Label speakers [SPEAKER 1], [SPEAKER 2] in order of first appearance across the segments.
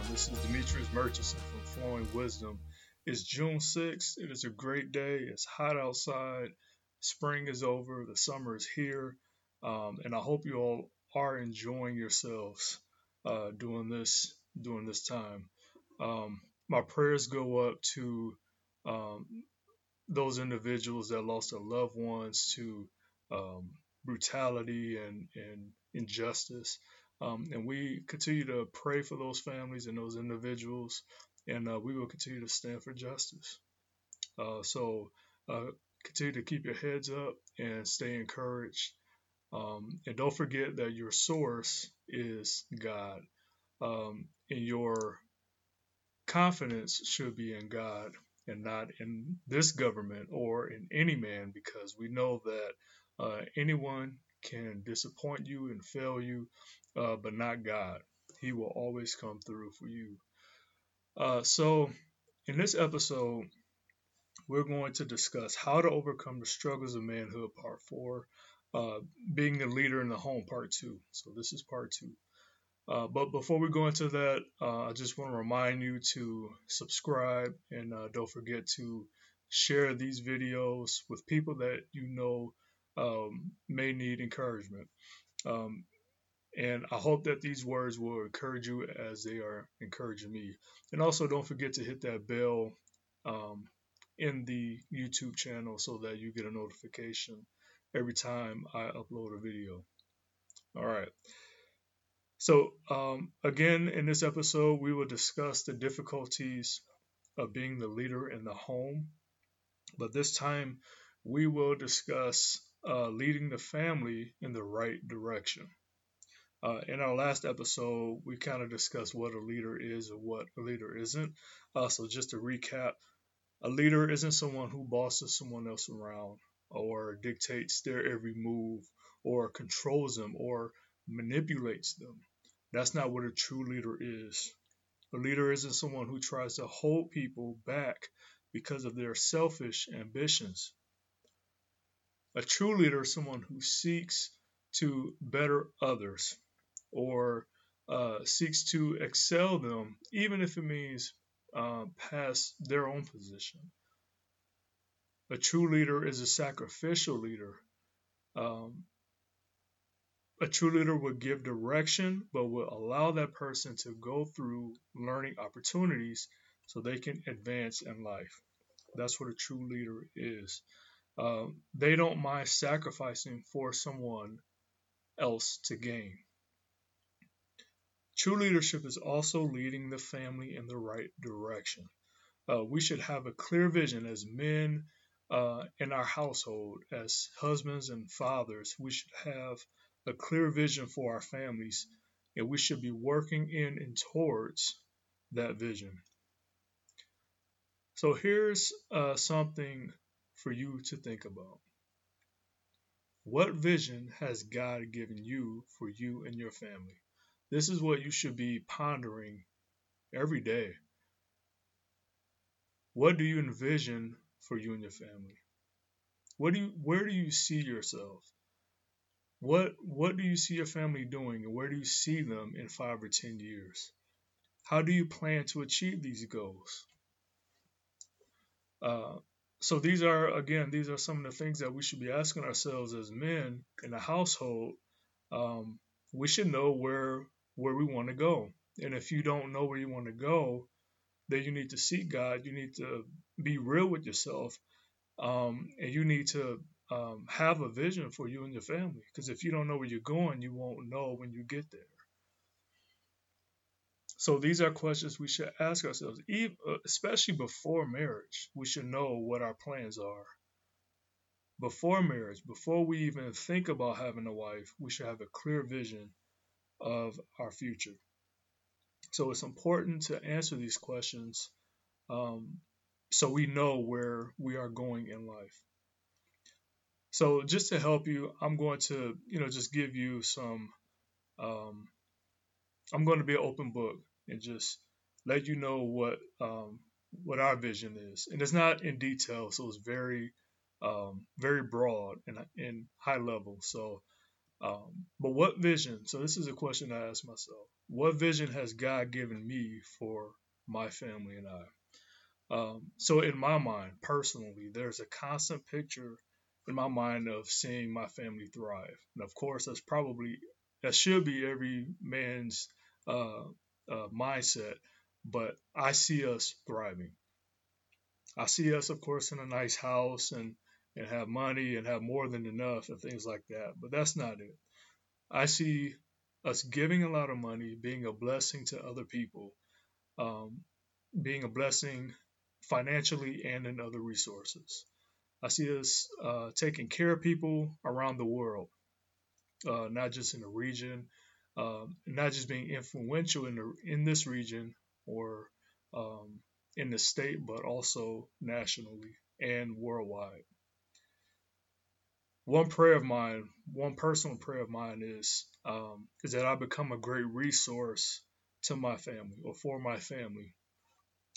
[SPEAKER 1] everyone. This is Demetrius Murchison from Flowing Wisdom. It's June 6th. It is a great day. It's hot outside. Spring is over. The summer is here. Um, and I hope you all are enjoying yourselves uh, during this during this time. Um, my prayers go up to um, those individuals that lost their loved ones to um, brutality and, and injustice. Um, and we continue to pray for those families and those individuals, and uh, we will continue to stand for justice. Uh, so uh, continue to keep your heads up and stay encouraged. Um, and don't forget that your source is God. Um, and your confidence should be in God and not in this government or in any man, because we know that uh, anyone can disappoint you and fail you, uh, but not God. He will always come through for you. Uh, so, in this episode, we're going to discuss how to overcome the struggles of manhood, part four, uh, being the leader in the home, part two. So, this is part two. Uh, but before we go into that, uh, I just want to remind you to subscribe and uh, don't forget to share these videos with people that you know um, may need encouragement. Um, and I hope that these words will encourage you as they are encouraging me. And also, don't forget to hit that bell um, in the YouTube channel so that you get a notification every time I upload a video. All right. So, um, again, in this episode, we will discuss the difficulties of being the leader in the home. But this time, we will discuss uh, leading the family in the right direction. Uh, in our last episode, we kind of discussed what a leader is and what a leader isn't. Uh, so, just to recap, a leader isn't someone who bosses someone else around or dictates their every move or controls them or manipulates them. That's not what a true leader is. A leader isn't someone who tries to hold people back because of their selfish ambitions. A true leader is someone who seeks to better others or uh, seeks to excel them, even if it means uh, past their own position. A true leader is a sacrificial leader. Um, a true leader will give direction, but will allow that person to go through learning opportunities so they can advance in life. That's what a true leader is. Um, they don't mind sacrificing for someone else to gain. True leadership is also leading the family in the right direction. Uh, we should have a clear vision as men uh, in our household, as husbands and fathers. We should have a clear vision for our families, and we should be working in and towards that vision. So here's uh, something for you to think about. What vision has God given you for you and your family? This is what you should be pondering every day. What do you envision for you and your family? What do you, where do you see yourself? What what do you see your family doing and where do you see them in 5 or 10 years? How do you plan to achieve these goals? Uh, so these are again these are some of the things that we should be asking ourselves as men in a household. Um, we should know where where we want to go. And if you don't know where you want to go then you need to seek god. You need to be real with yourself um, and you need to um, have a vision for you and your family. Because if you don't know where you're going you won't know when you get there so these are questions we should ask ourselves, uh, especially before marriage. We should know what our plans are. Before marriage, before we even think about having a wife, we should have a clear vision of our future. So it's important to answer these questions um, so we know where we are going in life. So just to help you, I'm going to, you know, just give you some. Um, I'm going to be an open book and just let you know what um, what our vision is. And it's not in detail, so it's very um, very broad and in high level. So, um, but what vision? So this is a question I ask myself. what vision has God given me for my family and I? Um, so, in my mind, personally, there's a constant picture in my mind of seeing my family thrive. And of course, that's probably, that should be every man's uh, uh, mindset, but I see us thriving. I see us, of course, in a nice house and, and have money and have more than enough and things like that, but that's not it. I see us giving a lot of money, being a blessing to other people, um, being a blessing financially and in other resources. I see us uh, taking care of people around the world, uh, not just in the region, um, not just being influential in the in this region or um, in the state, but also nationally and worldwide. One prayer of mine, one personal prayer of mine is um, is that I become a great resource to my family or for my family.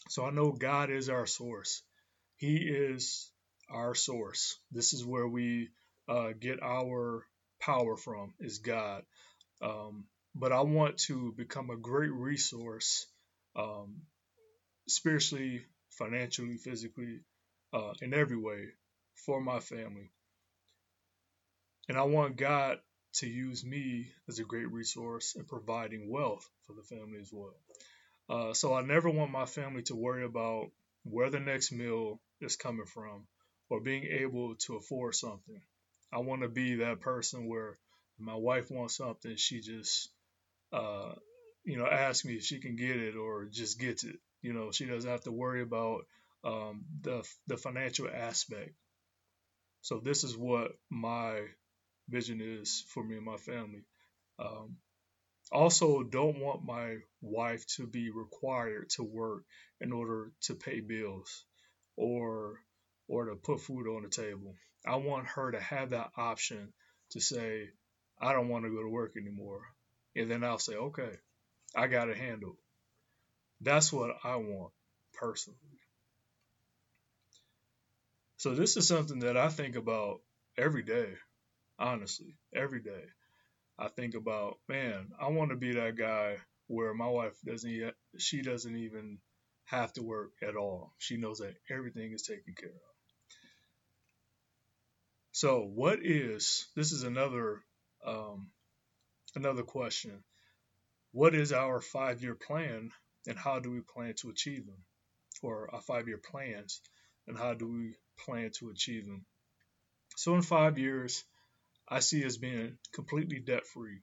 [SPEAKER 1] So I know God is our source. He is our source. This is where we uh, get our power from is God. Um, but I want to become a great resource, um, spiritually, financially, physically, uh, in every way for my family. And I want God to use me as a great resource in providing wealth for the family as well. Uh, so I never want my family to worry about where the next meal is coming from or being able to afford something. I want to be that person where my wife wants something, she just, uh, you know, asks me if she can get it or just gets it. You know, she doesn't have to worry about um, the the financial aspect. So this is what my vision is for me and my family. Um, also, don't want my wife to be required to work in order to pay bills or or to put food on the table. I want her to have that option to say, I don't want to go to work anymore. And then I'll say, okay, I got it handled. That's what I want personally. So this is something that I think about every day, honestly, every day. I think about, man, I want to be that guy where my wife doesn't, yet, she doesn't even have to work at all. She knows that everything is taken care of. So, what is this? Is another um, another question. What is our five-year plan, and how do we plan to achieve them? Or our five-year plans, and how do we plan to achieve them? So, in five years, I see us being completely debt-free.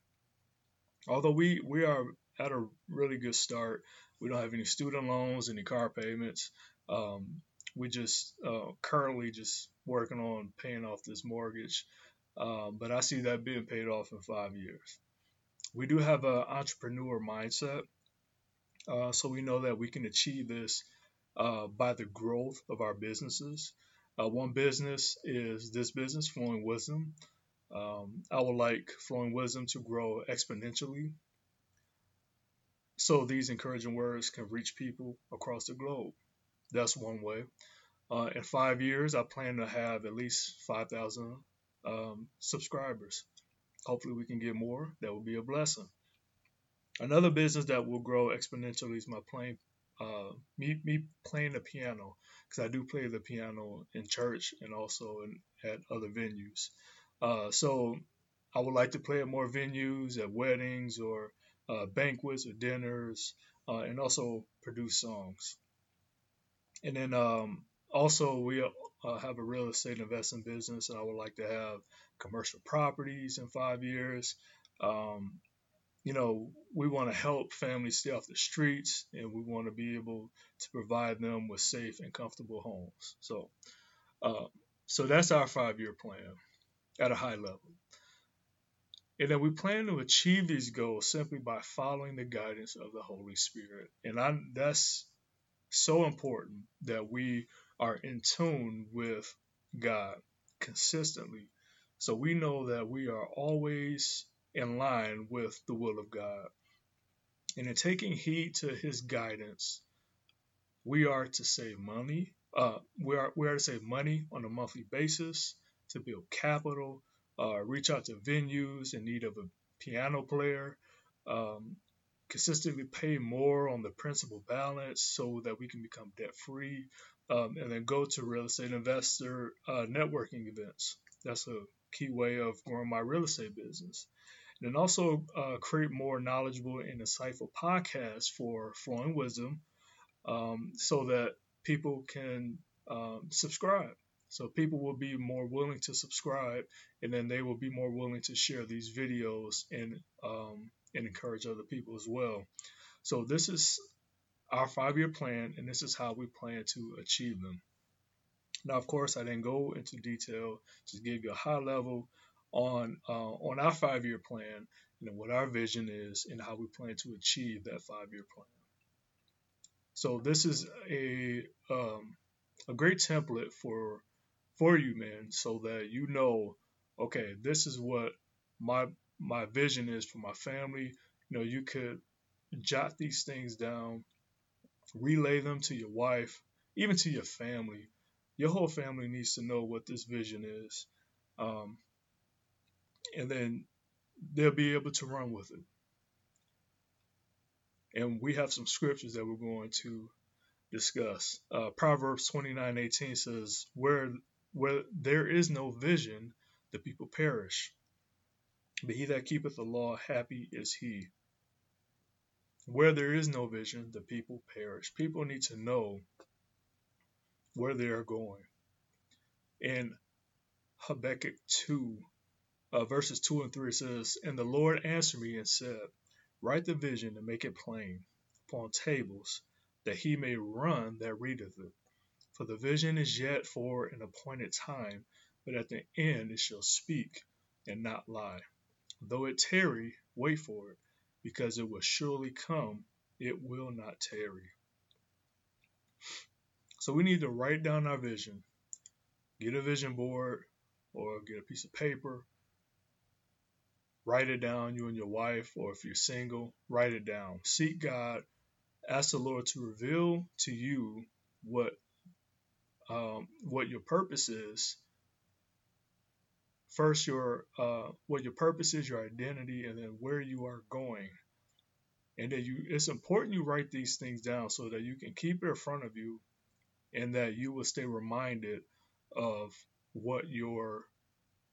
[SPEAKER 1] Although we we are at a really good start, we don't have any student loans, any car payments. Um, we just uh, currently just working on paying off this mortgage, um, but I see that being paid off in five years. We do have an entrepreneur mindset, uh, so we know that we can achieve this uh, by the growth of our businesses. Uh, one business is this business, Flowing Wisdom. Um, I would like Flowing Wisdom to grow exponentially so these encouraging words can reach people across the globe. That's one way. Uh, in five years, I plan to have at least 5,000 um, subscribers. Hopefully, we can get more. That would be a blessing. Another business that will grow exponentially is my playing, uh, me, me playing the piano, because I do play the piano in church and also in, at other venues. Uh, so I would like to play at more venues, at weddings or uh, banquets or dinners, uh, and also produce songs. And then um, also we uh, have a real estate investing business, and I would like to have commercial properties in five years. Um, you know, we want to help families stay off the streets, and we want to be able to provide them with safe and comfortable homes. So, uh, so that's our five-year plan at a high level. And then we plan to achieve these goals simply by following the guidance of the Holy Spirit. And I, that's so important that we are in tune with God consistently. So we know that we are always in line with the will of God. And in taking heed to his guidance, we are to save money. Uh, we are we are to save money on a monthly basis to build capital, uh, reach out to venues in need of a piano player, um, consistently pay more on the principal balance so that we can become debt free, um, and then go to real estate investor uh, networking events. That's a key way of growing my real estate business. And then also uh, create more knowledgeable and insightful podcasts for flowing wisdom um, so that people can um, subscribe. So people will be more willing to subscribe, and then they will be more willing to share these videos and um, and encourage other people as well. So this is our five-year plan, and this is how we plan to achieve them. Now, of course, I didn't go into detail, just give you a high level on uh, on our five-year plan, know, what our vision is, and how we plan to achieve that five-year plan. So this is a um, a great template for for you, man, so that you know, okay, this is what my my vision is for my family. You know, you could jot these things down, relay them to your wife, even to your family. Your whole family needs to know what this vision is, um, and then they'll be able to run with it. And we have some scriptures that we're going to discuss. Uh, Proverbs 29:18 says, "Where where there is no vision, the people perish. But he that keepeth the law, happy is he. Where there is no vision, the people perish. People need to know where they are going. In Habakkuk 2, uh, verses 2 and 3 it says, And the Lord answered me and said, Write the vision and make it plain upon tables, that he may run that readeth it. For the vision is yet for an appointed time, but at the end it shall speak and not lie. Though it tarry, wait for it, because it will surely come, it will not tarry. So we need to write down our vision, get a vision board or get a piece of paper, write it down, you and your wife, or if you're single, write it down. Seek God, ask the Lord to reveal to you what um, what your purpose is. First, your uh, what your purpose is, your identity, and then where you are going. And then you, it's important you write these things down so that you can keep it in front of you, and that you will stay reminded of what your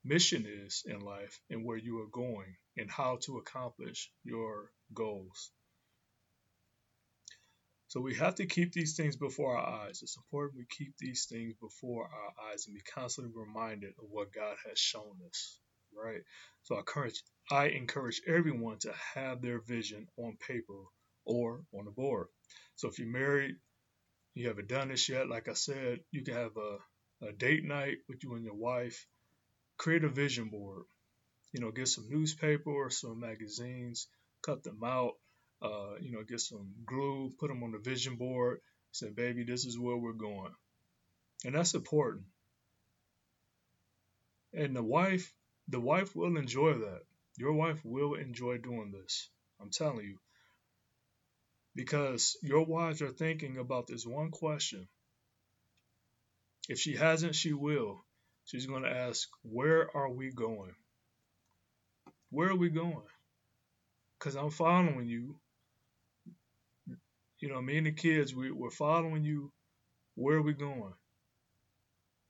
[SPEAKER 1] mission is in life and where you are going and how to accomplish your goals. So we have to keep these things before our eyes. It's important we keep these things before our eyes and be constantly reminded of what God has shown us. Right? So I encourage I encourage everyone to have their vision on paper or on a board. So if you're married, you haven't done this yet, like I said, you can have a, a date night with you and your wife. Create a vision board. You know, get some newspaper or some magazines, cut them out, uh, you know, get some glue, put them on the vision board, say, baby, this is where we're going. And that's important. And the wife, the wife will enjoy that. Your wife will enjoy doing this. I'm telling you. Because your wives are thinking about this one question. If she hasn't, she will. She's going to ask, Where are we going? Where are we going? Because I'm following you you know, me and the kids, we, we're following you. Where are we going?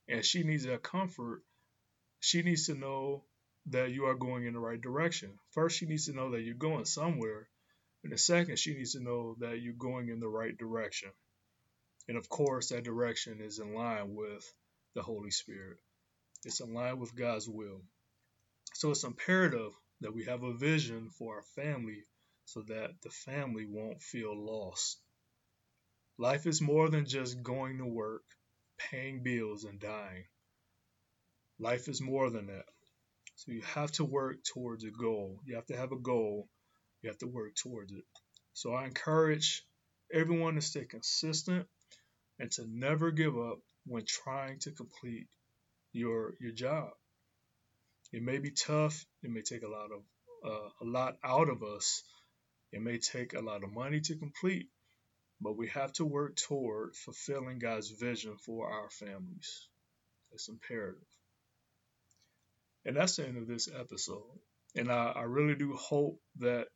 [SPEAKER 1] And she needs that comfort. She needs to know that you are going in the right direction. First, she needs to know that you're going somewhere. And the second, she needs to know that you're going in the right direction. And of course, that direction is in line with the Holy Spirit. It's in line with God's will. So it's imperative that we have a vision for our family so that the family won't feel lost. Life is more than just going to work, paying bills, and dying. Life is more than that. So you have to work towards a goal. You have to have a goal. You have to work towards it. So I encourage everyone to stay consistent and to never give up when trying to complete your your job. It may be tough. It may take a lot of uh, a lot out of us, it may take a lot of money to complete, but we have to work toward fulfilling God's vision for our families. It's imperative. And that's the end of this episode. And I, I really do hope that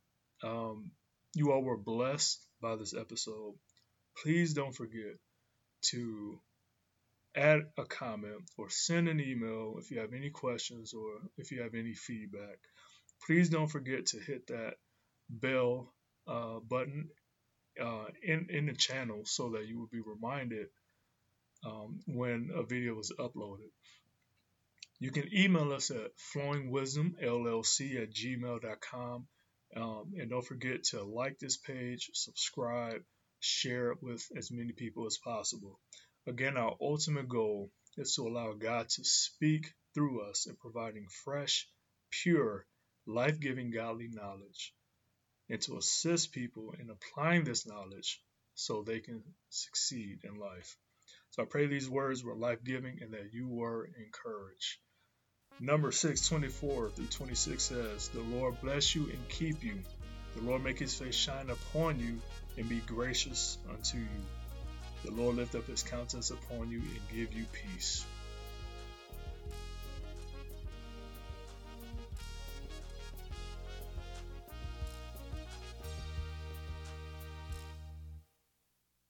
[SPEAKER 1] um, you all were blessed by this episode, please don't forget to add a comment or send an email if you have any questions or if you have any feedback. Please don't forget to hit that bell uh, button uh, in, in the channel so that you will be reminded um, when a video is uploaded. You can email us at flowingwisdomllc at gmail.com. Um, and don't forget to like this page, subscribe, share it with as many people as possible. Again, our ultimate goal is to allow God to speak through us in providing fresh, pure, life giving godly knowledge, and to assist people in applying this knowledge so they can succeed in life. So I pray these words were life giving and that you were encouraged. Number 6, 24 through 26 says, The Lord bless you and keep you. The Lord make his face shine upon you and be gracious unto you. The Lord lift up his countenance upon you and give you peace.